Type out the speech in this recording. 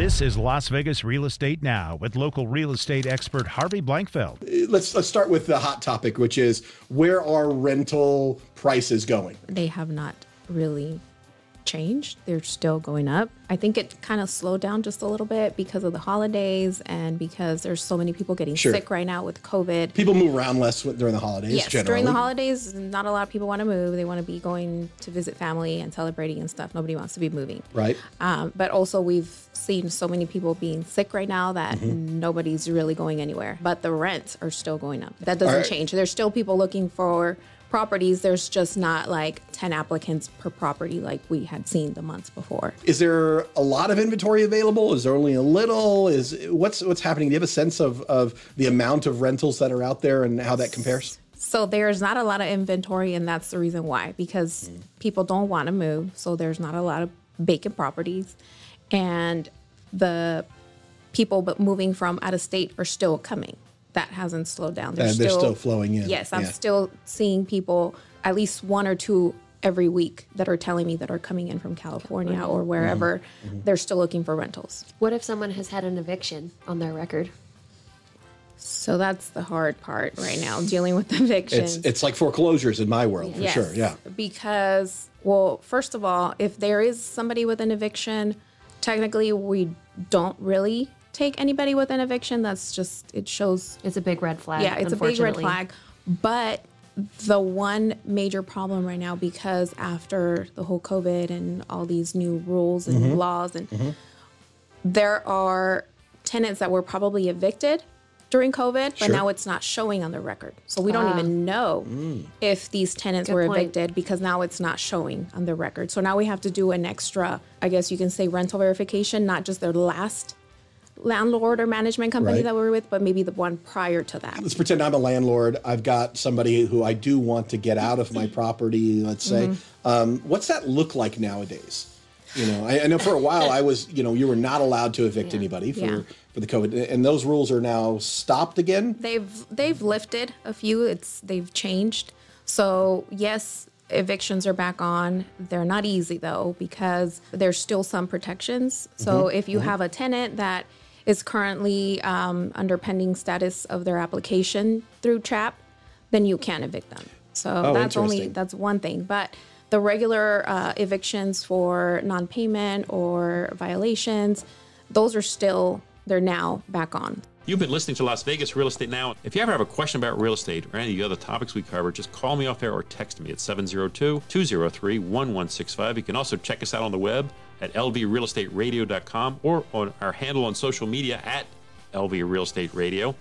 This is Las Vegas Real Estate Now with local real estate expert Harvey Blankfeld. Uh, let's let's start with the hot topic, which is where are rental prices going? They have not really changed. They're still going up. I think it kind of slowed down just a little bit because of the holidays and because there's so many people getting Sure. sick right now with COVID. People move around less during the holidays. Yes, generally. during the holidays, not a lot of people want to move. They want to be going to visit family and celebrating and stuff. Nobody wants to be moving. right? Um, but also, we've seen so many people being sick right now that Mm-hmm. nobody's really going anywhere. But the rents are still going up. That doesn't right. change. There's still people looking for properties. There's just not like 10 applicants per property like we had seen the months before. Is there a lot of inventory available? Is there only a little? Is what's what's happening? Do you have a sense of of the amount of rentals that are out there and how that compares? So there's not a lot of inventory, and that's the reason why because people don't want to move. So there's not a lot of vacant properties, and the people but moving from out of state are still coming. That hasn't slowed down. And they're still flowing in. Yes, I'm Yeah. still seeing people at least one or two every week that are telling me that are coming in from California or wherever. Mm-hmm. They're still looking for rentals. What if someone has had an eviction on their record? So that's the hard part right now, dealing with evictions. It's it's like foreclosures in my world for sure. Yeah. Because, well, first of all, if there is somebody with an eviction, technically we don't really take anybody with an eviction. That's just, it shows, It's a big red flag. yeah, it's a big red flag. But the one major problem right now, because after the whole COVID and all these new rules and Mm-hmm. laws, and there are tenants that were probably evicted during COVID, but Sure. now it's not showing on the record. So we don't even know Mm. if these tenants Good were point. evicted because now it's not showing on the record. So now we have to do an extra, I guess you can say rental verification, not just their last landlord or management company Right. that we were with, but maybe the one prior to that. Let's pretend I'm a landlord. I've got somebody who I do want to get out of my property. Let's say, Mm-hmm. um, what's that look like nowadays? You know, I, I know for a while I was, you know, you were not allowed to evict anybody for Yeah. for the COVID, and those rules are now stopped again. They've they've lifted a few. It's they've changed. So yes, evictions are back on. They're not easy though because there's still some protections. So Mm-hmm. if you have a tenant that is currently um, under pending status of their application through TRAP, then you can evict them. So Oh, that's only that's one thing. But the regular uh, evictions for non-payment or violations, those are still they're now back on. You've been listening to Las Vegas Real Estate Now. If you ever have a question about real estate or any of the other topics we cover, just call me off air or text me at 702 203 1165. You can also check us out on the web at lvrealestateradio.com or on our handle on social media at LV Real Estate Radio.